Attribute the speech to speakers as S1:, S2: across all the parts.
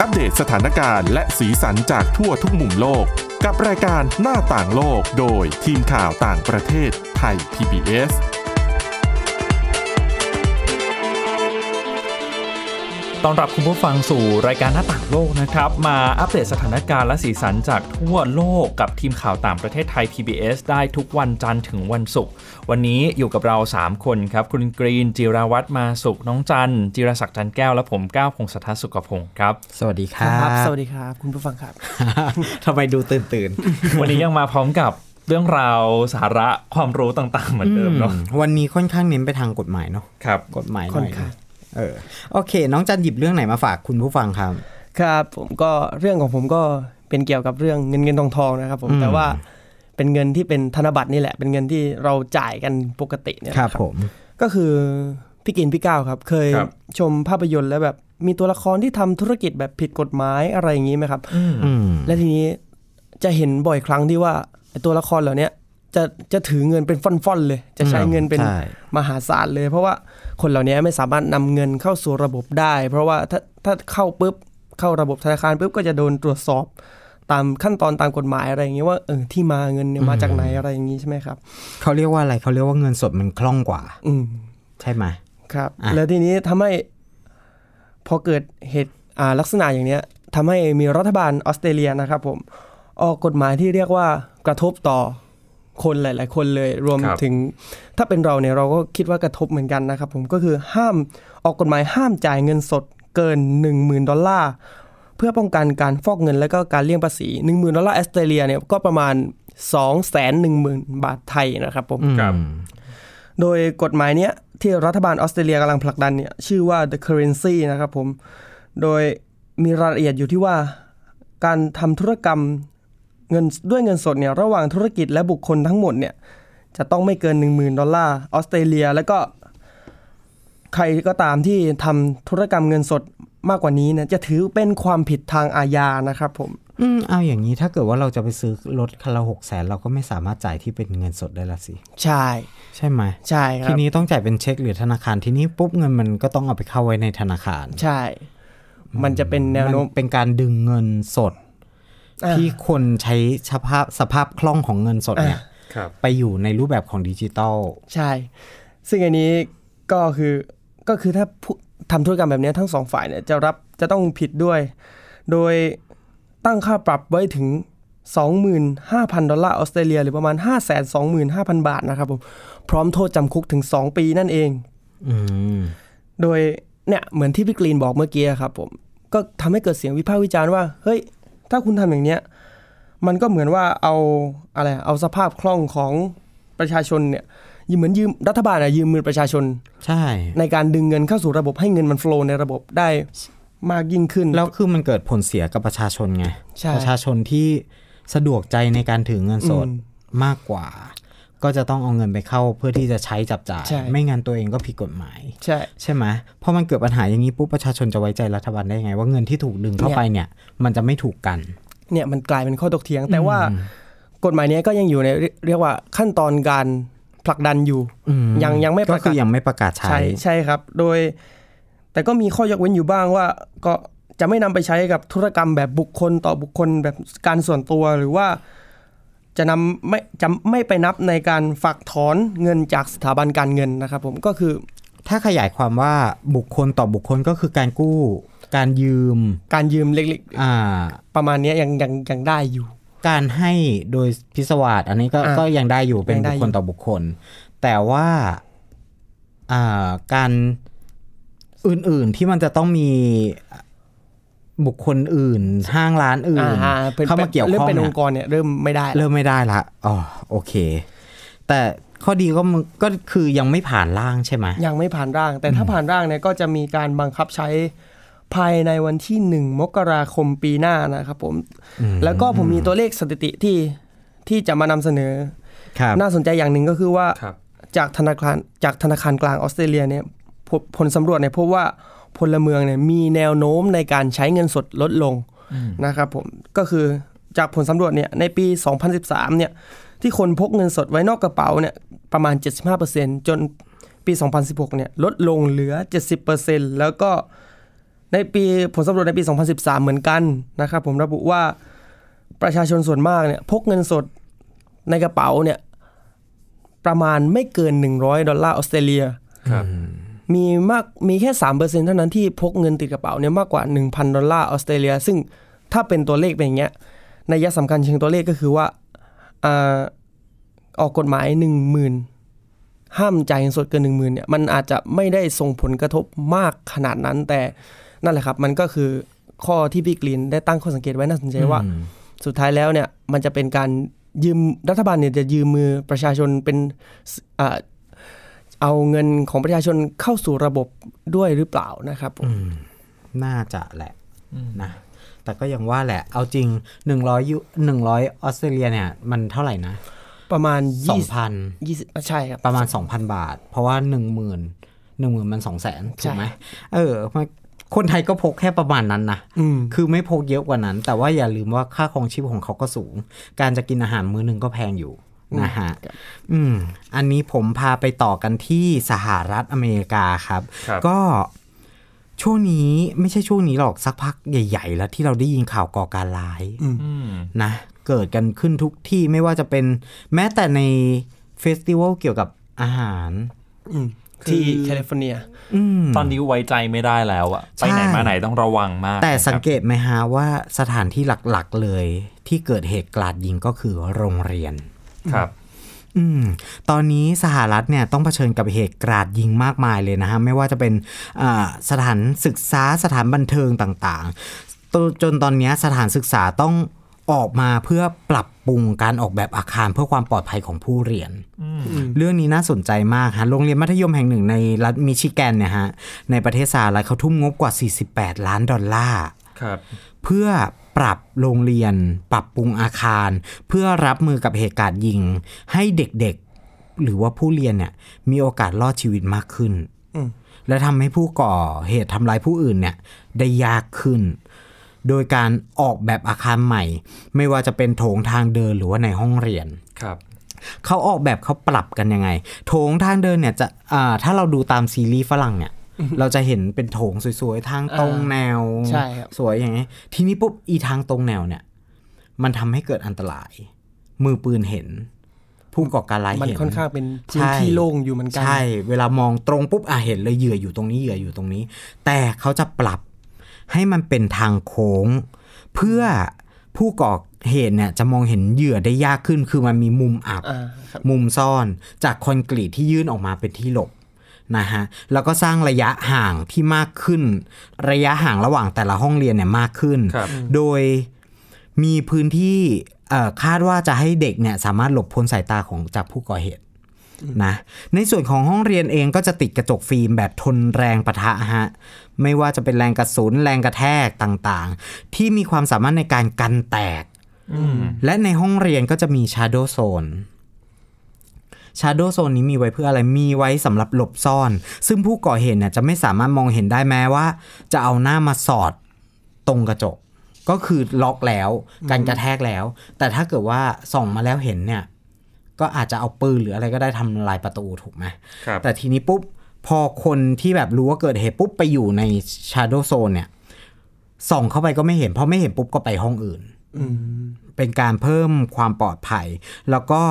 S1: อัปเดตสถานการณ์และสีสันจากทั่วทุกมุมโลก กับรายการหน้าต่างโลกโดยทีมข่าวต่างประเทศไทย PBS
S2: ต้อนรับคุณผู้ฟังสู่รายการหน้าต่างโลกนะครับ มาอัปเดตสถานการณ์และสีสันจากทั่วโลกกับทีมข่าวต่างประเทศไทย PBS ได้ทุกวันจันทร์ถึงวันศุกร์ วันนี้อยู่กับเรา 3 คนครับ คุณกรีน จิราวัตรมาสุขน้องจันจิรศักดิ์จันแก้ว และผมก้าวพงศธรสุขพงศ์ครับ
S3: สวัสดีครับ
S4: สวัสดีครับ คุณผู้ฟังครับ
S3: ทำไมดูตื่นตื่น
S2: วันนี้ยังมาพร้อมกับเรื่องราวสาระความรู้ต่างๆ เหมือนเดิมเนาะ
S3: วันนี้ค่อนข้างเน้นไปทางกฎหมายเนาะ
S2: ครับ
S3: กฎหมายห
S4: ค่
S3: น่
S4: อ
S3: อนย
S4: ข้าง
S3: เออโอเค น้องจันหยิบเรื่องไหนมาฝากคุณผู้ฟังครับ
S4: ครับ ผมก็เรื่องของผมก็เป็นเกี่ยวกับเรื่องเงินเงินทองทองนะครับ ผม
S3: อืม
S4: แต่ว่า เป็นเงินที่เป็นธนบัตรนี่แหละ เป็นเงินที่เราจ่ายกันปกติเนี่ย
S3: ครับ
S4: นะ
S3: ผม
S4: ก็คือพี่กินพี่ก้าวครับ เคย
S2: ครับ
S4: ชมภาพยนตร์แล้วแบบมีตัวละครที่ทำธุรกิจแบบผิดกฎหมายอะไรอย่างนี้ไหมครับ
S2: อืม
S3: อืม
S4: และทีนี้จะเห็นบ่อยครั้งที่ว่าไอ้ตัวละครเหล่าเนี้ยจะจะถือเงินเป็นฟ่อนๆเลย จะใช้เงินเป็น
S3: ใช่
S4: มหาศาลเลย เพราะว่าคนเหล่านี้ไม่สามารถนำเงินเข้าสู่ระบบได้ เพราะว่าถ้าถ้าเข้าปุ๊บเข้าระบบธนาคารปุ๊บก็จะโดนตรวจสอบ ตามขั้นตอนตามกฎหมายอะไรอย่างเงี้ยว่าเออที่มาเงินเนี่ยมาจากไหนอะไรอย่างงี้ใช่ไหมครับ
S3: เขาเรียกว่าอะไรเขาเรียกว่าเงินสดมันคล่องกว่า
S4: อืม
S3: ใช่ไหม
S4: ครับ
S3: อะ
S4: แล้วทีนี้ทำให้พอเกิดเหตุอ่าลักษณะอย่างเนี้ยทำให้มีรัฐบาลออสเตรเลียนะครับผมออกกฎหมายที่เรียกว่ากระทบต่อคนหลาย ๆ คนเลยรวม
S2: ครับ
S4: ถึง ถ้าเป็นเราเนี่ยเราก็คิดว่ากระทบเหมือนกันนะครับผมก็คือห้ามออกกฎหมายห้ามจ่ายเงินสดเกิน 10,000 ดอลลาร์ เพื่อป้องกันการฟอกเงินและก็การเลี่ยงภาษี 10,000ดอลลาร์ออสเตรเลียเนี่ยก็ประมาณ 210,000 บาทไทยนะครับผม
S2: ครับ
S3: อืม
S4: โดยกฎหมายเนี้ยที่รัฐบาลออสเตรเลียกำลังผลักดันเนี่ยชื่อว่า the currency นะครับผม โดยมีรายละเอียดอยู่ที่ว่าการทำธุรกรรมเงินด้วยเงินสดเนี่ยระหว่างธุรกิจและบุคคลทั้งหมดเนี่ยจะต้องไม่เกิน 10,000 ดอลลาร์ออสเตรเลีย แล้วก็ใครก็ตามที่ทำธุรกรรมเงินสด มากกว่านี้เนี่ยจะถือเป็นความผิดทางอาญานะครับผม
S3: อืมเอาอย่างนี้ถ้าเกิดว่าเราจะไปซื้อรถคันละหกแสนเราก็ไม่สามารถจ่ายที่เป็นเงินสดได้ละสิ
S4: ใช่
S3: ใช่ไหม
S4: ใช่ค
S3: ที
S4: รับ
S3: นี้ต้องจ่ายเป็นเช็คหรือธนาคารทีนี้ปุ๊บเงินมันก็ต้องเอาไปเข้าไว้ในธนาคาร
S4: ใช่ มันจะเป็นแนวโน้ม
S3: มันเป็นการดึงเงินสด
S4: อ่า
S3: ที่คนใช้สภาพสภาพคล่องของเงินสดเนี่ย
S2: ครับ
S3: ไปอยู่ในรูปแบบของดิจิตอล
S4: ใช่ ซึ่งอันนี้ก็คือก็คือถ้าผู้ ทำธุรกรรมแบบนี้ทั้งสองฝ่ายเนี่ยจะรับจะต้องผิดด้วย โดยตั้งค่าปรับไว้ถึง 25,000 ดอลลาร์ออสเตรเลีย หรือประมาณ 525,000 บาทนะครับผมพร้อมโทษจำคุกถึง 2 ปีนั่นเอง
S3: อืม
S4: โดยเนี่ยเหมือนที่พี่กรีนบอกเมื่อกี้ครับผมก็ทำให้เกิดเสียงวิพากษ์วิจารณ์ว่า เฮ้ย ถ้าคุณทำอย่างเนี้ยมันก็เหมือนว่าเอาอะไรเอาสภาพคล่องของประชาชนเนี่ย ยืมเหมือนยืมรัฐบาลอะยืมมือประชาชน
S3: ใช่
S4: ในการดึงเงินเข้าสู่ระบบให้เงินมันโฟล์ในระบบได้มากยิ่งขึ้น
S3: แล้วคือมันเกิดผลเสียกับประชาชนไง
S4: ใช่
S3: ประชาชนที่สะดวกใจในการถือเงินสด
S4: อืม
S3: มากกว่า ก็จะต้องเอาเงินไปเข้าเพื่อที่จะใช้จับจ่าย
S4: ใช่
S3: ไม่งั้นตัวเองก็ผิดกฎหมาย
S4: ใช่
S3: ใช่ไหมพอมันเกิดปัญหาอย่างนี้ปุ๊บประชาชนจะไว้ใจรัฐบาลได้ไง ว่าเงินที่ถูกดึงเข้าไปเนี่ย มันจะไม่ถูกกัน
S4: เนี่ยมันกลายเป็นข้อตกเถียง แต่ว่ากฎหมายเนี้ยก็ยังอยู่ในเรีเรียกว่าขั้นตอนการ ผลักดันอยู่
S3: อืม
S4: ยังยังไม่ป
S3: ก็
S4: ระ
S3: คื
S4: กาศ
S3: อยังไม่ประกาศใช้
S4: ใช่ใช่ครับ โดย แต่ก็มีข้อยกเว้นอยู่บ้างว่าก็จะไม่นำไปใช้กับธุรกรรมแบบบุคคลต่อบุคคลแบบการส่วนตัวหรือว่าจะนำไม่จะไม่ไปนับในการฝากถอนเงินจากสถาบันการเงินนะครับ ผมก็คือ
S3: ถ้าขยายความว่าบุคคลต่อบุคคลก็คือการกู้ การยืม
S4: การยืมเล็ก
S3: อ่า
S4: ๆประมาณเนี้ยยังยังยังได้อยู่
S3: การให้โดยพิศวาสอันนี้ก็
S4: อะ
S3: ก็ยังได้อยู่เป็น
S4: ยังได้
S3: บุค
S4: อยู่
S3: คลต่อบุคคล แต่ว่าอ่าการอื่นๆที่มันจะต้องมีบุคคลอื่นห้างร้านอื่น
S4: อ่าป็น
S3: เข้ามาเกี่ยว
S4: เริ่ม
S3: ข้อง
S4: เป็นอ
S3: เนี่
S4: ง
S3: ย
S4: ค์กรเนี่ยเริ่มไม่ได้แล้ว
S3: เริ่มไม่ได้ละอ๋อโอเค แต่ข้อดีก็มันก็คือยังไม่ผ่านร่างใช่ไหม
S4: ยังไม่ผ่านร่าง แต่ถ้าผ่านร่างเนี่ยก็จะมีการบังคับใช้ ภายในวันที่หนึ่งมกราคมปีหน้านะครับผม แล้วก็ผมมีตัวเลขสถิติที่ที่จะมานำเสนอ
S3: ครับ
S4: น่าสนใจอย่างหนึ่งก็คือว่า
S2: ครับ
S4: จากธนาคารจากธนาคารกลางออสเตรเลียเนี่ยผลผลสำรวจเนี่ยพบว่าพลเมืองเนี่ยมีแนวโน้มในการใช้เงินสดลดลงนะครับผมก็คือจากผลสำรวจเนี่ยในปี 2013 เนี่ยที่คนพกเงินสดไว้นอกกระเป๋าเนี่ยประมาณ 75%จนปี 2016 เนี่ยลดลงเหลือ 70%แล้วก็ ในปีผลสำรวจในปี 2013 เหมือนกันนะครับผมระบุว่าประชาชนส่วนมากเนี่ยพกเงินสดในกระเป๋าเนี่ยประมาณไม่เกิน 100 ดอลลาร์ออสเตรเลีย
S2: ครับ
S4: มีมากมีแค่ 3%เท่านั้นที่พกเงินติดกระเป๋าเนี่ยมากกว่า 1,000 ดอลลาร์ออสเตรเลีย ซึ่งถ้าเป็นตัวเลขเป็นอย่างเงี้ยในยยะสำคัญเชิงตัวเลขก็คือว่าอาออกกฎหมาย 1 0,000 ห้ามจ่ายเงินสดเกินหนึ่งหมื่นเนี่ยมันอาจจะไม่ได้ส่งผลกระทบมากขนาดนั้นแต่ นั่นแหละครับ มันก็คือข้อที่พี่กรีนได้ตั้งข้อสังเกตไว้น่าสนใจว่า
S3: อืม
S4: สุดท้ายแล้วเนี่ยมันจะเป็นการยืมรัฐบาลเนี่ยจะยืมมือประชาชนเป็นอ่าเอาเงินของประชาชนเข้าสู่ระบบด้วยหรือเปล่านะครับผม
S3: น่าจะแหละนะแต่ก็ยังว่าแหละ เอาจริง100ยู100ออสเตรเลียเนี่ยมันเท่าไหร่นะ
S4: ประมาณยี่สิบ
S3: 2,000
S4: ยี่สิบใช่ครับ
S3: ประมาณ 2,000 บาท เพราะว่า 1 0,000 1 0,000 มัน200,000ถูกไหมเออมัน คนไทยก็พกแค่ประมาณนั้นนะ
S4: อืม
S3: คือไม่พกเยอะกว่านั้น แต่ว่าอย่าลืมว่าค่าครองชีพของเขาก็สูง การจะกินอาหารมื้อหนึ่งก็แพงอยู่นะฮะอืมอันนี้ผมพาไปต่อกันที่สหรัฐอเมริกาครับ
S2: ครับ
S3: ก็ช่วงนี้ไม่ใช่ช่วงนี้หรอกสักพักใหญ่ ๆ แล้วที่เราได้ยินข่าวก่อการร้าย
S2: อืม
S3: นะ เกิดกันขึ้นทุกที่ไม่ว่าจะเป็นแม้แต่ในเฟสติวัลเกี่ยวกับอาหาร
S4: อืม ที่แคลิฟอร์เนีย
S3: อืม
S2: ตอนนี้ไว้ใจไม่ได้แล้วอะไปไหน
S3: ใช่
S2: มาไหนต้องระวังมาก
S3: แต่สัง
S2: นะครับ
S3: เกตไหมฮะว่าสถานที่หลักๆเลย ที่เกิดเหตุกราดยิงก็คือโรงเรียน
S2: ครับ
S3: อืมตอนนี้สหรัฐเนี่ยต้องเผชิญกับเหตุกราดยิงมากมายเลยนะฮะ ไม่ว่าจะเป็นอ่าสถานศึกษาสถานบันเทิงต่างๆตจนตอนเนี้ยสถานศึกษาต้อง ออกมาเพื่อปรับปรุงการออกแบบอาคารเพื่อความปลอดภัยของผู้เรียน เรื่องนี้น่าสนใจมากฮะโรงเรียนมัธยมแห่งหนึ่งในรัฐมิชิแกนเนี่ยฮะในประเทศสหรัฐเขาทุ่มงบกว่า 48 ล้านดอลลาร์
S2: ครับ
S3: เพื่อปรับโรงเรียน ปรับปรุงอาคาร เพื่อรับมือกับเหตุการณ์ยิง ให้เด็กๆ หรือว่าผู้เรียนเนี่ยมีโอกาสรอดชีวิตมากขึ้น
S4: อืม
S3: และทำให้ผู้ก่อเหตุทำร้ายผู้อื่นเนี่ยได้ยากขึ้น โดยการออกแบบอาคารใหม่ ไม่ว่าจะเป็นโถงทางเดินหรือว่าในห้องเรียน
S2: ครับ
S3: เขาออกแบบเขาปรับกันยังไง โถงทางเดินเนี่ยจะอ่าถ้าเราดูตามซีรีส์ฝรั่งเนี่ยเราจะเห็นเป็นโถงสวยๆ ทางตรงแนว
S4: ใช่ครับ
S3: สวยอย่างนี้ทีนี้ปุ๊บอีทางตรงแนวเนี่ย มันทำให้เกิดอันตราย มือปืนเห็นผู้ก่อการร้าย
S4: มัน
S3: เห็น
S4: ค่อนข้างเป็นพื้น
S3: ใช่
S4: ที่โล่งอยู่เหมือนกัน
S3: ใช่ เวลามองตรงปุ๊บอะเห็นเลยเหยื่ออยู่ตรงนี้เหยื่ออยู่ตรงนี้ แต่เขาจะปรับ ให้มันเป็นทางโค้ง เพื่อผู้ก่อเหตุเนี่ยจะมองเห็นเหยื่อได้ยากขึ้น คือมันมีมุมอับ
S4: อ่าครับ
S3: มุมซ่อนจากคอนกรีตที่ยื่นออกมาเป็นที่หลบนะฮะแล้วก็สร้างระยะห่างที่มากขึ้น ระยะห่างระหว่างแต่ละห้องเรียนเนี่ยมากขึ้น
S2: ครับ
S3: โดยมีพื้นที่เอ่อคาดว่าจะให้เด็กเนี่ยสามารถหลบพ้นสายตาของจากผู้ก่อเหตุ นะในส่วนของห้องเรียนเองก็จะติดกระจกฟิล์มแบบทนแรงปะทะฮะไม่ว่าจะเป็นแรงกระสุนแรงกระแทกต่างๆ ที่มีความสามารถในการกันแตก และในห้องเรียนก็จะมี Shadow Zone Shadow Zone นี้มีไว้เพื่ออะไรมีไว้สำหรับหลบซ่อน ซึ่งผู้ก่อเหตุเนี่ยจะไม่สามารถมองเห็นได้แม้ว่า จะเอาหน้ามาสอดตรงกระจก ก็คือล็อกแล้ว กันกระแทกแล้ว แต่ถ้าเกิดว่าส่องมาแล้วเห็นเนี่ย ก็อาจจะเอาปืนหรืออะไรก็ได้ทำลายประตูถูกไหม
S2: ครับ
S3: แต่ทีนี้ปุ๊บพอคนที่แบบรู้ว่าเกิดเหตุปุ๊บไปอยู่ใน Shadow Zone เนี่ย ส่องเข้าไปก็ไม่เห็นเพราะไม่เห็นปุ๊บก็ไปห้องอื่นเป็นการเพิ่มความปลอดภัย แล้วก็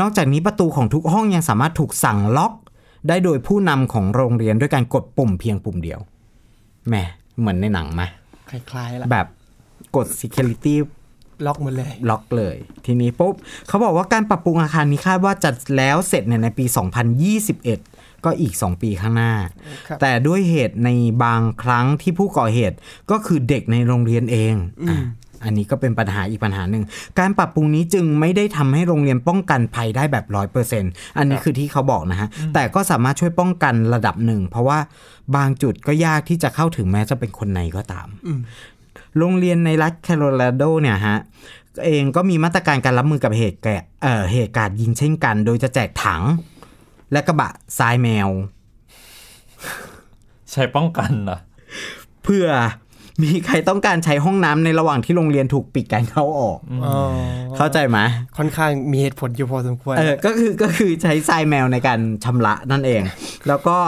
S3: นอกจากนี้ประตูของทุกห้องยังสามารถถูกสั่งล็อก ได้โดยผู้นำของโรงเรียนด้วยการกดปุ่มเพียงปุ่มเดียวแหมเหมือนในหนังไหม
S4: คล้ายๆละ
S3: แบบกด security
S4: ล็อกหมดเลย
S3: ล็อกเลย ทีนี้ปุ๊บเขาบอกว่าการปรับปรุงอาคารนี้คาดว่าจะแล้วเสร็จเนี่ยในปี 2021 ก็อีก 2 ปีข้างหน้า
S4: ครับ
S3: แต่ด้วยเหตุในบางครั้งที่ผู้ก่อเหตุก็คือเด็กในโรงเรียนเองอะอันนี้ก็เป็นปัญหาอีกปัญหาหนึ่ง การปรับปรุงนี้จึงไม่ได้ทำให้โรงเรียนป้องกันภัยได้แบบร้อยเปอร์เซ็นอันนี้คือที่เขาบอกนะฮะ แต่ก็สามารถช่วยป้องกันระดับหนึ่ง เพราะว่าบางจุดก็ยากที่จะเข้าถึงแม้จะเป็นคนในก็ตาม โรงเรียนในรัฐแคโรไลนาเนี่ยฮะเองก็มีมาตรการการรับมือกับเหตุแกะเอ่อเหตุการณ์ยิงเช่นกัน โดยจะแจกถัง และกระบะทรายแมว
S2: ใช้ป้องกันเหรอ
S3: เพื่อมีใครต้องการใช้ห้องน้ำในระหว่างที่โรงเรียนถูกปิดการเข้าออก
S4: อ๋อ
S3: เข้าใจไหม
S4: ค่อนข้างมีเหตุผลอยู่พอสมควร
S3: เออ ก็คือก็คือใช้ทรายแมวในการชำระนั่นเอง แล้วก็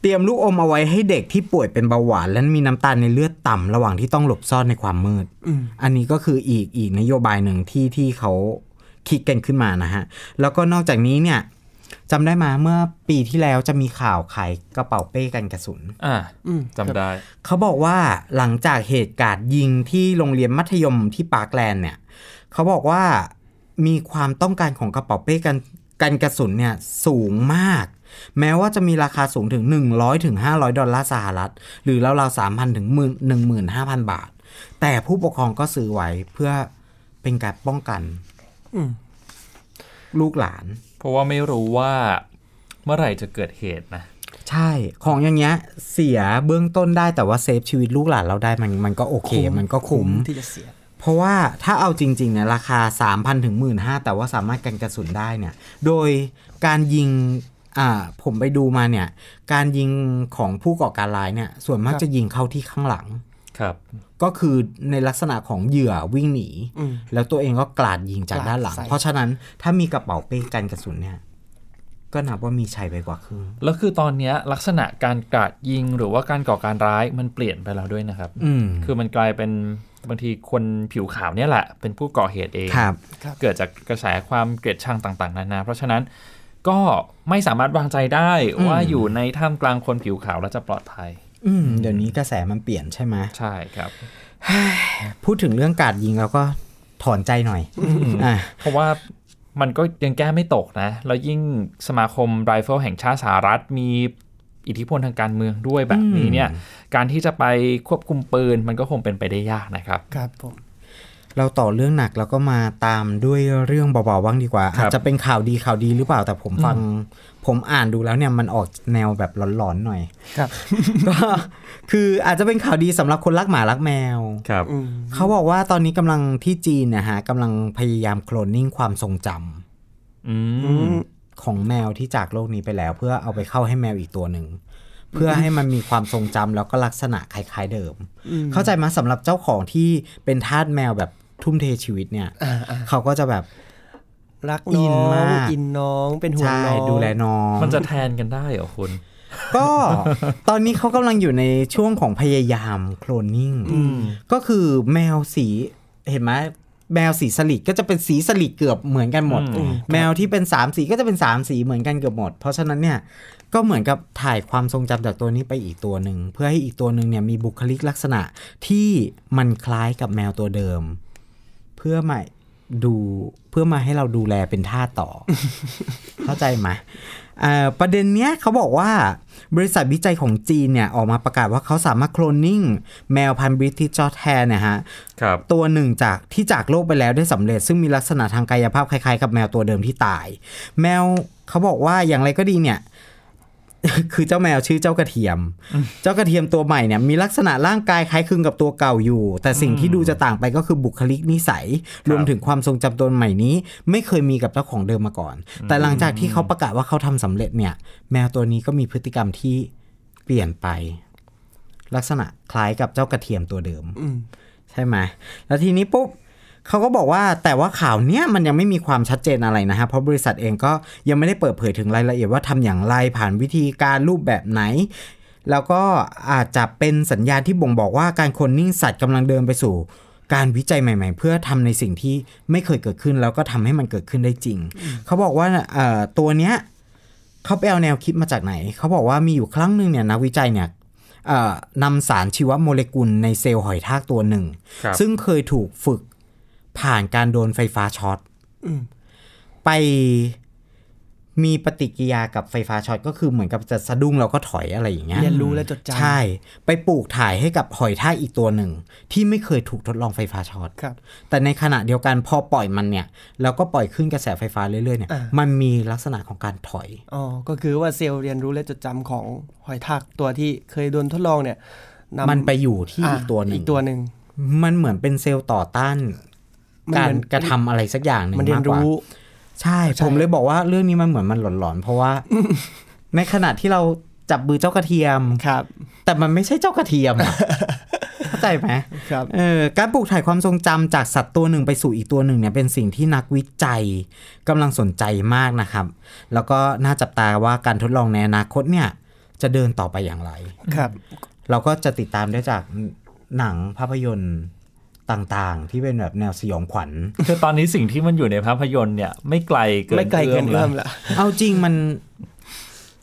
S3: เตรียมลูกอมเอาไว้ให้เด็กที่ป่วยเป็นเบาหวาน และมีน้ำตาลในเลือดต่ำระหว่างที่ต้องหลบซ่อนในความมืด อันนี้ก็คืออีกอีกนโยบายหนึ่งที่ที่เขาคิดกันขึ้นมานะฮะ แล้วก็นอกจากนี้เนี่ยจำได้มาเมื่อปีที่แล้วจะมีข่าวขายกระเป๋าเป้กันกระสุน
S2: อ่า
S4: อืม
S2: จำได้
S3: เขาบอกว่าหลังจากเหตุการณ์ยิงที่โรงเรียนมัธยมที่ปาร์คแลนด์เนี่ย เขาบอกว่ามีความต้องการของกระเป๋าเป้กันกันกระสุนเนี่ยสูงมาก แม้ว่าจะมีราคาสูงถึง 100ถึง500ดอลลาร์สหรัฐ หรือราวๆ3,000ถึง15,000 บาท แต่ผู้ปกครองก็ซื้อไว้เพื่อเป็นการป้องกัน
S4: อืม
S3: ลูกหลาน
S2: เพราะว่าไม่รู้ว่าเมื่อไหร่จะเกิดเหตุนะ
S3: ใช่ ของอย่างเงี้ย เสียเบื้องต้นได้แต่ว่าเซฟชีวิตลูกหลานเราได้มันมันก็โอเค มันก็คุ้ม
S4: ที่จะเสีย
S3: เพราะว่าถ้าเอาจริงๆเนี่ยราคา 3,000 ถึง 15,000แต่ว่าสามารถกันกระสุนได้เนี่ย โดยการยิงอ่า ผมไปดูมาเนี่ย การยิงของผู้ก่อการร้ายเนี่ย ส่วนมาก
S4: ครับ
S3: จะยิงเข้าที่ข้างหลัง
S2: ครับ
S3: ก็คือในลักษณะของเหยื่อวิ่งหนี
S4: อืม
S3: แล้วตัวเองก็กลาดยิงจาก
S4: กราด
S3: ด้านหลัง
S4: ใส่
S3: เพราะฉะนั้นถ้ามีกระเป๋าเป้กันกระสุนเนี่ยก็นับว่ามีชัยไปกว่าครึ่ง
S2: แล้วคือตอนเนี้ยลักษณะการกราดยิงหรือว่าการก่อการร้ายมันเปลี่ยนไปแล้วด้วยนะครับ
S3: อืม
S2: คือมันกลายเป็นบางทีคนผิวขาวเนี่ยแหละ เป็นผู้ก่อเหตุเอง
S3: ครับ
S2: เกิดจากกระแสความเกลียดชังต่าง ๆนานาเพราะฉะนั้น ก็ไม่สามารถวางใจได้
S3: อืม
S2: ว่าอยู่ในท่ามกลางคนผิวขาวแล้วจะปลอดภัย
S3: อืมเดี๋ยวนี้กระแสมันเปลี่ยนใช่ไหม
S2: ใช่ครับ
S3: พูดถึงเรื่องการยิงเราก็ถอนใจหน่อยอะ
S2: เพราะว่ามันก็ยังแก้ไม่ตกนะ แล้วยิ่งสมาคมไรเฟิลแห่งชาติสหรัฐมีอิทธิพลทางการเมืองด้วยแบบนี้เนี่ย การที่จะไปควบคุมปืนมันก็คงเป็นไปได้ยากนะครับ
S4: ครับผม
S3: เราต่อเรื่องหนักแล้วก็มาตามด้วยเรื่องเบาๆบ้างดีกว่า
S2: ครับ
S3: อาจจะเป็นข่าวดีข่าวดีหรือเปล่าแต่ผมฟัง ผมอ่านดูแล้วเนี่ยมันออกแนวแบบหลอนๆหน่อย
S4: ครับ
S3: ก็คืออาจจะเป็นข่าวดีสำหรับคนรักหมารักแมว
S2: ครับ
S4: อืม
S3: เขาบอกว่าตอนนี้กำลังที่จีนนะฮะกำลังพยายามโคลนนิ่งความทรงจำ
S2: อื
S4: อื
S2: ม
S4: ม
S3: ของแมวที่จากโลกนี้ไปแล้ว เพื่อเอาไปเข้าให้แมวอีกตัวหนึ่งเพื่อให้มันมีความทรงจำแล้วก็ลักษณะคล้ายๆเดิม เข้าใจไหมสำหรับเจ้าของที่เป็นทาสแมวแบบ ทุ่มเทชีวิตเนี่ย
S4: อ่าอ่า
S3: เขาก็จะแบบ
S4: รัก
S3: อิ
S4: น้อนง
S3: มาก
S4: อินน้องเป็นห่วง
S3: ใช่
S4: น้อง
S3: ดูแลน้อง
S2: มันจะแทนกันได้เหรอคุณ
S3: ก็ตอนนี้เขากำลังอยู่ในช่วงของพยายามโคลนนิ่งก็คือแมวสีเห็นไหมแมวสีสลิดก็จะเป็นสีสลิดเกือบเหมือนกันหมด
S2: อืม
S3: แมวที่เป็นสามสีก็จะเป็นสามสีเหมือนกันเกือบหมด เพราะฉะนั้นเนี่ยก็เหมือนกับถ่ายความทรงจำจากตัวนี้ไปอีกตัวหนึ่ง เพื่อให้อีกตัวหนึ่งเนี่ยมีบุคลิกลักษณะที่มันคล้ายกับแมวตัวเดิม เพื่อมาดูเพื่อมาให้เราดูแลเป็นท่าสต่อ เข้าใจไหมเอ่อประเด็นเนี้ยเขาบอกว่าบริษัทวิจัยของจีนเนี่ย ออกมาประกาศว่าเขาสามารถโคลนนิ่ง แมวพันธุ์บริติชจอร์แทนเนี่ยฮะ
S2: ครับ
S3: ตัวหนึ่งจากที่จากโลกไปแล้วได้สำเร็จ ซึ่งมีลักษณะทางกายภาพคล้ายๆ กับแมวตัวเดิมที่ตาย แมวเขาบอกว่าอย่างไรก็ดีเนี่ย คือเจ้าแมวชื่อเจ้ากระเทียม เจ้ากระเทียมตัวใหม่เนี่ยมีลักษณะร่างกายคล้ายคลึงกับตัวเก่าอยู่ แต่สิ่งที่ดูจะต่างไปก็คือบุคลิกนิสัย รวมถึงความทรงจำตัวใหม่นี้ ไม่เคยมีกับเจ้าของเดิมมาก่อน แต่หลังจากที่เขาประกาศว่าเขาทำสำเร็จเนี่ย แมวตัวนี้ก็มีพฤติกรรมที่เปลี่ยนไป ลักษณะคล้ายกับเจ้ากระเทียมตัวเดิม
S4: อืม
S3: ใช่ไหมแล้วทีนี้ปุ๊บ เขาก็บอกว่าแต่ว่าข่าวเนี้ยมันยังไม่มีความชัดเจนอะไรนะฮะเพราะบริษัทเองก็ยังไม่ได้เปิดเผยถึงรายละเอียดว่าทำอย่างไรผ่านวิธีการรูปแบบไหน แล้วก็อาจจะเป็นสัญญาณที่บ่งบอกว่าการคนนิ่งสัตว์กำลังเดินไปสู่การวิจัยใหม่ ๆ เพื่อทำในสิ่งที่ไม่เคยเกิดขึ้น แล้วก็ทำให้มันเกิดขึ้นได้จริง เขาบอกว่าเอ่อตัวเนี้ยเขาไปเอาแนวคิดมาจากไหน เขาบอกว่ามีอยู่ครั้งหนึ่งเนี่ยนักวิจัยเนี่ยเอ่อนำสารชีวโมเลกุลในเซลล์หอยทากตัวหนึ่ง
S2: ครับ
S3: ซึ่งเคยถูกฝึก ผ่านการโดนไฟฟ้าช็อต
S4: อืม
S3: ไปมีปฏิกิริยากับไฟฟ้าช็อตก็คือเหมือนกับจะสะดุ้งแล้วก็ถอยอะไรอย่างเงี้ย
S4: เรียนรู้และจดจำ
S3: ใช่ ไปปลูกถ่ายให้กับหอยทากอีกตัวหนึ่ง ที่ไม่เคยถูกทดลองไฟฟ้าช็อต
S4: ครับ
S3: แต่ในขณะเดียวกันพอปล่อยมันเนี่ยแล้วก็ปล่อยขึ้นกระแสไฟฟ้าเรื่อยๆเนี่ย
S4: อ่า
S3: มันมีลักษณะของการถอย
S4: อ๋อก็คือว่าเซลล์เรียนรู้และจดจำของหอยทากตัวที่เคยโดนทดลองเนี่ยนำ
S3: มันไปอยู่ที่ะอีกตัวหนึ่
S4: อี
S3: ง
S4: กตัวหนึ่ง
S3: มันเหมือนเป็นเซลล์ต่อต้าน
S4: มัน
S3: กา
S4: เหมื
S3: ร
S4: อน
S3: กระทำอะไรสักอย่างหนึ่ง
S4: มันเรีย
S3: มานกกว่า
S4: รู้
S3: ใช่
S4: ใช่
S3: ผมเลยบอกว่าเรื่องนี้มันเหมือนมันหลอนๆเพราะว่า ในขณะที่เราจับมือเจ้ากระเทียม
S4: ครับ
S3: แต่มันไม่ใช่เจ้ากระเทียมอะเข้าใจไหม
S4: ครับ
S3: เออการปลูกถ่ายความทรงจำจากสัตว์ตัวหนึ่งไปสู่อีกตัวหนึ่งเนี่ยเป็นสิ่งที่นักวิจัยกำลังสนใจมากนะครับ แล้วก็น่าจับตาว่าการทดลองในอนาคตเนี่ย จะเดินต่อไปอย่างไร
S4: ครับ
S3: เราก็จะติดตามได้จากหนังภาพยนตร์ ต่างๆ ที่เป็นแบบแนวสยองขวัญ
S2: คือตอนนี้สิ่งที่มันอยู่ในภาพยนตร์เนี่ย ไม่ไกลเกิน
S4: ไม่ไกลเกิน
S2: แล้
S4: เอื้
S2: ว
S4: อมละ
S3: เอาจริงมัน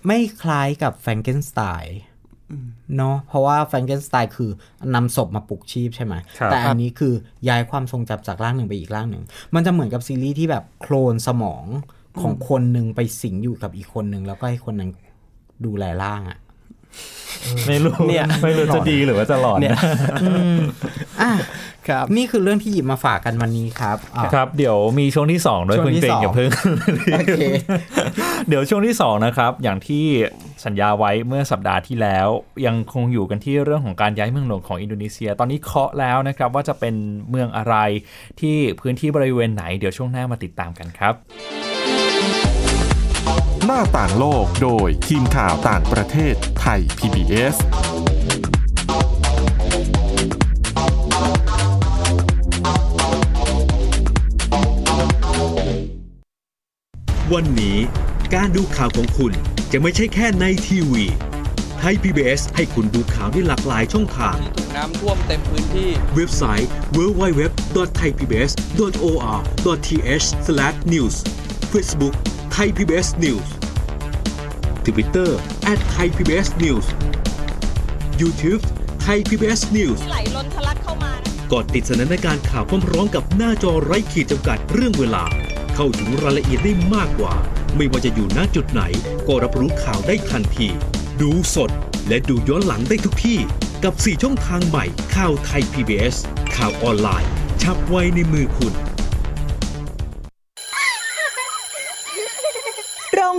S3: ไม่คล้ายกับแฟรงเกนสไตน์เนาะเพราะว่าแฟรงเกนสไตน์คือนำศพมาปลุกชีพใช่ไหม
S2: ครับ
S3: แต่อันนี้คือย้ายความทรงจำจากร่างหนึ่งไปอีกร่างหนึ่ง มันจะเหมือนกับซีรีส์ที่แบบโคลนสมองของคนหนึ่งไปสิงอยู่กับอีกคนหนึ่งแล้วก็ให้คนนั้นดูแลร่างอะ่ะ
S2: ไม่รู้
S4: เนี่ย
S2: ไม่รู้จะดีหรือว่าจะหลอน
S4: เนี่ย
S3: อะ
S4: ครับ
S3: นี่คือเรื่องที่หยิบมาฝากกันวันนี้ครับอะ
S2: ครับ เดี๋ยวมีช่วงที่สองด้วย
S3: ช่ว
S2: คุ
S3: ง
S2: ณ
S3: ที่
S2: เกร
S3: ส
S2: ง
S3: อง
S2: อย่าเพิ่ง
S3: โอเค
S2: เดี๋ยวช่วงที่สองนะครับอย่างที่สัญญาไว้เมื่อสัปดาห์ที่แล้ว ยังคงอยู่กันที่เรื่องของการย้ายเมืองหลวงของอินโดนีเซีย ตอนนี้เคาะแล้วนะครับว่าจะเป็นเมืองอะไรที่พื้นที่บริเวณไหน เดี๋ยวช่วงหน้ามาติดตามกันครับ
S1: หน้าต่างโลกโดยทีมข่าวต่างประเทศไทย PBS
S5: วันนี้การดูข่าวของคุณจะไม่ใช่แค่ในทีวีไทย PBS ให้คุณดูข่าวได้หลากหลายช่องทาง
S6: ถูกน้ำท่วมเต็มพื้นที่
S5: เว็บไซต์ www.thaipbs.or.th/news Facebook Thai PBS News Twitter @thaipbsnews YouTube Thai PBS News
S7: ไหลล้นทะลักเข้ามานะ
S5: กดติดสนันในการข่าวพร้อมๆกับหน้าจอไร้ขีดจำกัดเรื่องเวลา เข้าถึงรายละเอียดได้มากกว่า ไม่ว่าจะอยู่ณจุดไหน ก็รับรู้ข่าวได้ทันที ดูสดและดูย้อนหลังได้ทุกที่ กับ 4 ช่องทางใหม่ข่าวไทย PBS ข่าวออนไลน์ ชับไว้ในมือคุณ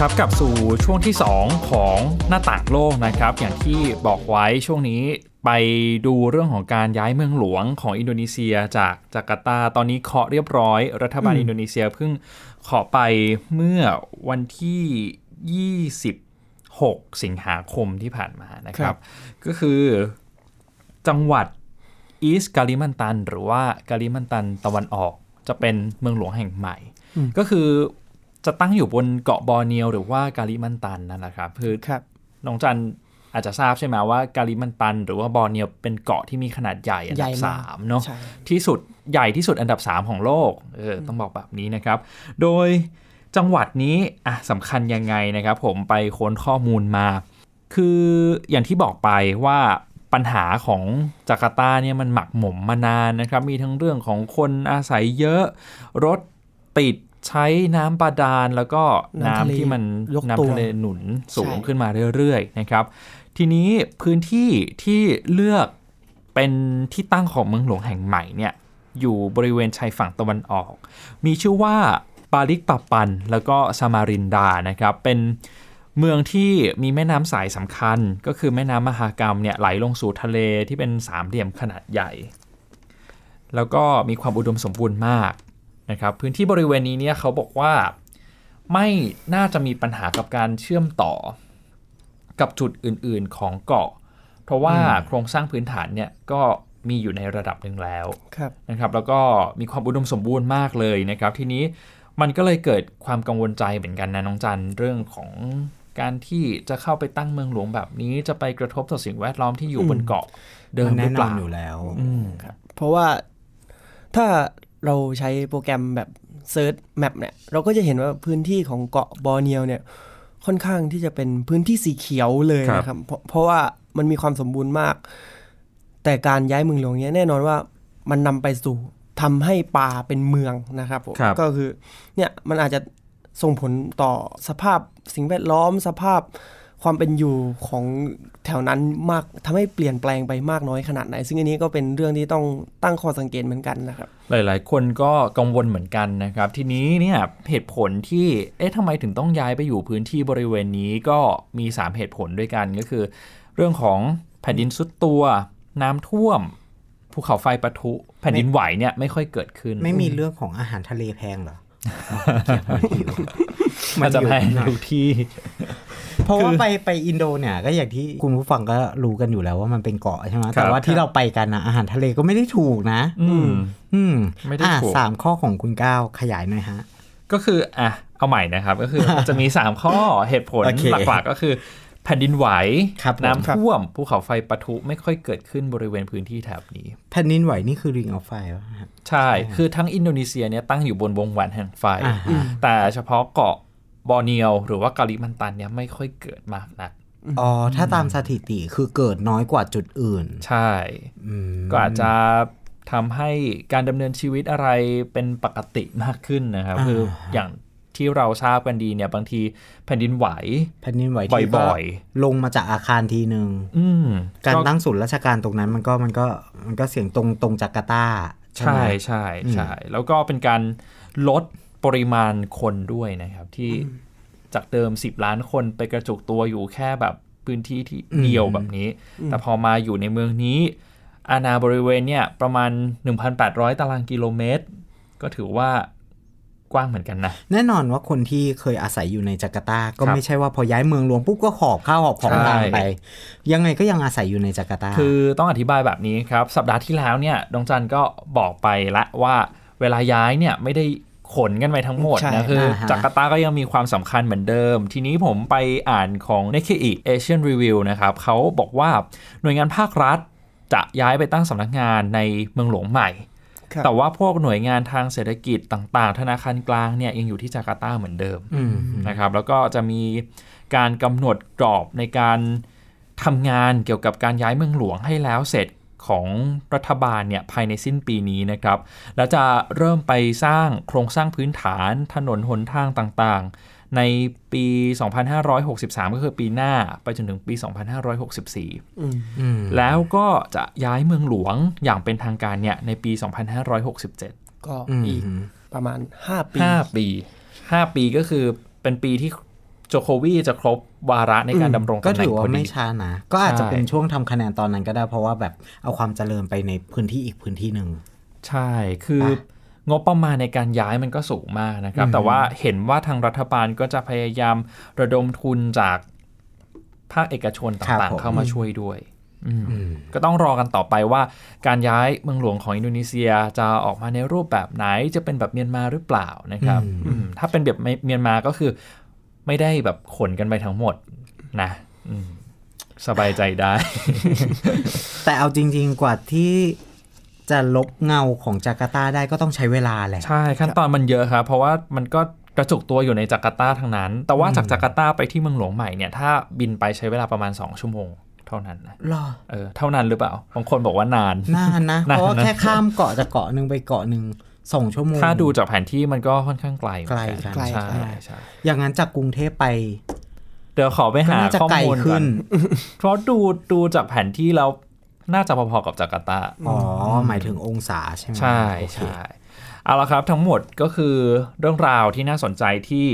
S2: ครับกลับสู่ช่วงที่ 2 ของหน้าต่างโลกนะครับ อย่างที่บอกไว้ช่วงนี้ไปดูเรื่องของการย้ายเมืองหลวงของอินโดนีเซียจากจาการ์ตาตอนนี้เคาะเรียบร้อย รัฐบาลอินโดนีเซียเพิ่งเคาะไปเมื่อวันที่ 26 สิงหาคมที่ผ่านมานะค
S4: ครั
S2: รับ
S4: บ
S2: ก็คือจังหวัดอีสกาลิมันตัน หรือว่ากาลิมันตันตะวันออกจะเป็นเมืองหลวงแห่งใหม่ ก็คือ จะตั้งอยู่บนเกาะบอร์เนียวหรือว่ากาลิมันตันนั่นแหละครับคือ
S4: ครับ
S2: น้องจันอาจจะทราบใช่ไหมว่ากาลิมันตัน หรือว่าบอร์เนียวเป็นเกาะที่มีขนาดใหญ่อัน
S4: ใหญ่
S2: ดับ
S4: มาก
S2: สามเนาะ
S4: ใช่
S2: ที่สุดใหญ่ที่สุดอันดับ 3 ของโลกเออต้องบอกแบบนี้นะครับ โดยจังหวัดนี้อะสำคัญยังไงนะครับ ผมไปค้นข้อมูลมา คืออย่างที่บอกไปว่าปัญหาของจาการ์ตาเนี่ยมันหมักหมมมานานนะครับ มีทั้งเรื่องของคนอาศัยเยอะรถติด ใช้น้ำบาดาลแล้วก็
S4: น้ำทะเล
S2: น้ำที่มัน
S4: ยกตัว
S2: น้ำทะเลหนุนสูง
S4: ใช่
S2: ขึ้นมาเรื่อยๆนะครับ ทีนี้พื้นที่ที่เลือกเป็นที่ตั้งของเมืองหลวงแห่งใหม่เนี่ยอยู่บริเวณชายฝั่งตะวันออก มีชื่อว่าปาลิกปาปัน แล้วก็ซามารินดานะครับเป็นเมืองที่มีแม่น้ำสายสำคัญ ก็คือแม่น้ำมหากรรมเนี่ยไหลลงสู่ทะเลที่เป็นสามเหลี่ยมขนาดใหญ่ แล้วก็มีความอุดมสมบูรณ์มาก นะครับพื้นที่บริเวณนี้เนี่ยเขาบอกว่าไม่น่าจะมีปัญหากับการเชื่อมต่อ กับจุดอื่นๆของเกาะ เพราะว่าโครงสร้างพื้นฐานเนี่ยก็มีอยู่ในระดับหนึ่งแล้ว
S4: ครับ
S2: นะครับ แล้วก็มีความอุดมสมบูรณ์มากเลยนะครับ ทีนี้มันก็เลยเกิดความกังวลใจเหมือนกันนะน้องจันเรื่องของการที่จะเข้าไปตั้งเมืองหลวงแบบนี้จะไปกระทบต่อสิ่งแวดล้อมที่อยู่บนเกาะเดิม
S3: มัน
S2: หรื
S3: แน่
S2: น
S3: อนอยู่แล้ว
S2: อืม
S4: เพราะว่าถ้า เราใช้โปรแกรมแบบ search map เนี่ยเราก็จะเห็นว่าพื้นที่ของเกาะบอร์เนียวเนี่ยค่อนข้างที่จะเป็นพื้นที่สีเขียวเลย
S2: ครับ
S4: นะครับเพราะเพราะว่ามันมีความสมบูรณ์มาก แต่การย้ายเมืองหลวงเนี้ยแน่นอนว่ามันนำไปสู่ทำให้ป่าเป็นเมืองนะครับผม
S2: ครับ
S4: ก็คือเนี่ยมันอาจจะส่งผลต่อสภาพสิ่งแวดล้อมสภาพ ความเป็นอยู่ของแถวนั้นมากทำให้เปลี่ยนแปลงไปมากน้อยขนาดไหน ซึ่งอันนี้ก็เป็นเรื่องที่ต้องตั้งข้อสังเกตเหมือนกันนะครับ
S2: หลาย ๆ คนก็กังวลเหมือนกันนะครับ ทีนี้เนี่ยเหตุผลที่เอ๊ะทำไมถึงต้องย้ายไปอยู่พื้นที่บริเวณนี้ก็มี 3 เหตุผลด้วยกันก็คือ เรื่องของแผ่นดินซุดตัว น้ำท่วมภูเขาไฟปะทุ แผ่นดินไหวเนี่ยไม่ค่อยเกิดขึ้น
S3: ไม่มีเรื่องของอาหารทะเลแพงเหรอ
S2: มันจะแพงทุกที่
S3: เพราะว่าไปไปอินโดเนี่ยก็อย่างที่คุณผู้ฟังก็รู้กันอยู่แล้วว่ามันเป็นเกาะใช่ไหมแต่ว่าที่เราไปกันนะอาหารทะเลก็ไม่ได้ถูกนะ
S2: อืม
S3: อืม
S2: ไม่ได้
S3: อะ
S2: ถูก
S3: สามข้อของคุณก้าวขยายหน่อยฮะ
S2: ก็คืออะเอาใหม่นะครับ ก็คือจะมี 3 ข้อเหตุผล
S3: โอเค
S2: หลักๆก็คือ แผ่นดินไหว
S3: ครับผม
S2: น้ำท่วมภูเขาไฟปะทุไม่ค่อยเกิดขึ้นบริเวณพื้นที่แถบนี้
S3: แผ่นดินไหวนี่คือริงเอาไฟวะครับ
S2: ใช่ คือทั้งอินโดนีเซียเนี่ยตั้งอยู่บนวงแหวนแห่งไฟ
S3: อ่าฮะ
S2: แต่เฉพาะเกาะบอร์เนียว หรือว่ากาลิมันตันเนี่ยไม่ค่อยเกิดมากนัก
S3: อ๋อ ถ้าตามสถิติคือเกิดน้อยกว่าจุดอื่น
S2: ใช่
S3: อืม
S2: ก็อาจจะทำให้การดำเนินชีวิตอะไรเป็นปกติมากขึ้นนะครับ คืออย่าง ที่เราทราบกันดีเนี่ยบางทีแผ่นดินไหว
S3: แผ่นดินไหวที่
S2: บ่อย
S3: ก็ลงมาจากอาคารทีหนึ่ง
S2: อืม
S3: การ
S2: ก็
S3: ตั้งศูนย์ราชการตรงนั้นมันก็มันก็มันก็เสียงตรงตรงจาการ์ตา ใช่ไห
S2: ใช่
S3: ม
S2: ใช่ใช่แล้วก็เป็นการลดปริมาณคนด้วยนะครับที่จากเดิม 10 ล้านคนไปกระจุกตัวอยู่แค่แบบพื้นที่ที่เดียวแบบนี้ แต่พอมาอยู่ในเมืองนี้ อาณาบริเวณเนี่ยประมาณ 1,800 ตารางกิโลเมตร ก็ถือว่า กว้างเหมือนกันนะ
S3: แน่นอนว่าคนที่เคยอาศัยอยู่ในจาการ์ตา ก็
S2: ครับ
S3: ไม่ใช่ว่าพอย้ายเมืองหลวงปุ๊บก็หอบข้าวหอบของ
S2: ใช่
S3: ตามไป ยังไงก็ยังอาศัยอยู่ในจาการ์ตา
S2: คือต้องอธิบายแบบนี้ครับ สัปดาห์ที่แล้วเนี่ยดวงจันทร์ก็บอกไปละว่าเวลาย้ายเนี่ยไม่ได้ขนกันไปทั้งหมด
S4: ใช่
S2: นะคือ
S3: อ่าฮะ
S2: จาการ์ตาก็ยังมีความสำคัญเหมือนเดิม ทีนี้ผมไปอ่านของ Nikkei Asian Review นะครับเขาบอกว่าหน่วยงานภาครัฐ จะย้ายไปตั้งสำนักงานในเมืองหลวงใหม่
S4: ครับ
S2: แต่ว่าพวกหน่วยงานทางเศรษฐกิจต่าง ๆ ธนาคารกลางเนี่ยยังอยู่ที่จาการ์ตาเหมือนเดิม
S3: อืม
S2: นะครับ แล้วก็จะมีการกำหนดกรอบในการทำงานเกี่ยวกับการย้ายเมืองหลวงให้แล้วเสร็จของรัฐบาลเนี่ยภายในสิ้นปีนี้นะครับ แล้วจะเริ่มไปสร้างโครงสร้างพื้นฐานถนนหนทางต่างๆ ในปี 2563 ก็คือปีหน้าไปจนถึงปี 2564
S4: อืม
S3: อืม
S2: แล้วก็จะย้ายเมืองหลวงอย่างเป็นทางการเนี่ยในปี 2567
S4: ก็
S3: อืม
S4: อีกประมาณ 5 ปี
S2: ห้าปีห้าปีก็คือเป็นปีที่โจโควีจะครบวาระในการดำรง
S3: ก็
S2: ตำแหน่
S3: ถื
S2: ง
S3: อว่า
S2: พอดี
S3: ไม่ช้านะ ก็อาจจะ
S2: ใช่
S3: เป็นช่วงทำคะแนนตอนนั้นก็ได้เพราะว่าแบบเอาความเจริญไปในพื้นที่อีกพื้นที่หนึ่ง
S2: ใช่คือ งบประมาณในการย้ายมันก็สูงมากนะครับ แต่ว่าเห็นว่าทางรัฐบาลก็จะพยายามระดมทุนจากภาคเอกชน
S3: ครับ
S2: ต่าง
S3: ผม
S2: ๆเข้ามาช่วยด้วยอืม
S3: อืม
S2: ก็ต้องรอกันต่อไปว่า การย้ายเมืองหลวงของอินโดนีเซียจะออกมาในรูปแบบไหนจะเป็นแบบเมียนมาหรือเปล่านะครับอืมถ้าเป็นแบบเมียนมาก็คือ ไม่ได้แบบขนกันไปทั้งหมดนะอืมสบายใจได้
S3: แต่เอาจริง ๆ กว่าที่ จะลบเงาของจาการ์ตาได้ก็ต้องใช้เวลาแหละ
S2: ใช่ ขั้นตอนมันเยอะครับ เพราะว่ามันก็กระจุกตัวอยู่ในจาการ์ตาทั้งนั้น แต่ว่าจากจาการ์ตาไปที่เมืองหลวงใหม่เนี่ย ถ้าบินไปใช้เวลาประมาณ 2 ชั่วโมงเท่านั้นนะ
S3: รอ
S2: เออ เท่านั้นหรือเปล่า บางคนบอกว่านาน
S3: นานนะ
S2: นานนะ
S3: เพราะว่าแค่ข้ามเกาะจากเกาะหนึ่งไปเกาะหนึ่งสองชั่วโมง
S2: ถ้าดูจากแผนที่มันก็ค่อนข้างไกลเหมือน
S3: ไกลครับ
S2: ใช่
S3: ไกล
S2: ใช่
S3: อย่างนั้นจากกรุงเทพไป
S2: เดี๋ยวขอไป
S3: ก็
S2: หา
S3: น่าจะ
S2: ข้อ
S3: ไกล
S2: มูล
S3: ขึ้
S2: ก่อนนเพราะดูดูจากแผนที่แล้ว น่าจะพอๆกับจาการ์ตา
S3: อ๋อ หมายถึงองศาใช่ไหม
S2: ใช่
S3: โอเค
S2: ใช่เอาละครับทั้งหมดก็คือเรื่องราวที่น่าสนใจที่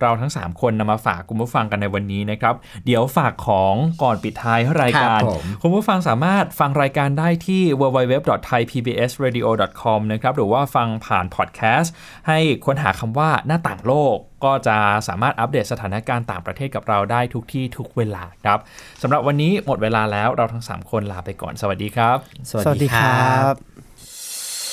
S2: เราทั้ง 3 คนนำมาฝากคุณผู้ฟังกันในวันนี้นะครับ เดี๋ยวฝากของก่อนปิดท้ายรายการ
S3: ครับผม
S2: คุณผู้ฟังสามารถฟังรายการได้ที่ www.thaipbsradio.com นะครับ หรือว่าฟังผ่านพอดแคสต์ให้ค้นหาคำว่าหน้าต่างโลก ก็จะสามารถอัปเดตสถานการณ์ต่างประเทศกับเราได้ทุกที่ทุกเวลาครับสำหรับวันนี้หมดเวลาแล้วเราทั้ง 3 คนลาไปก่อนสวัสดีครับ
S3: สวัสดีครับ
S4: บ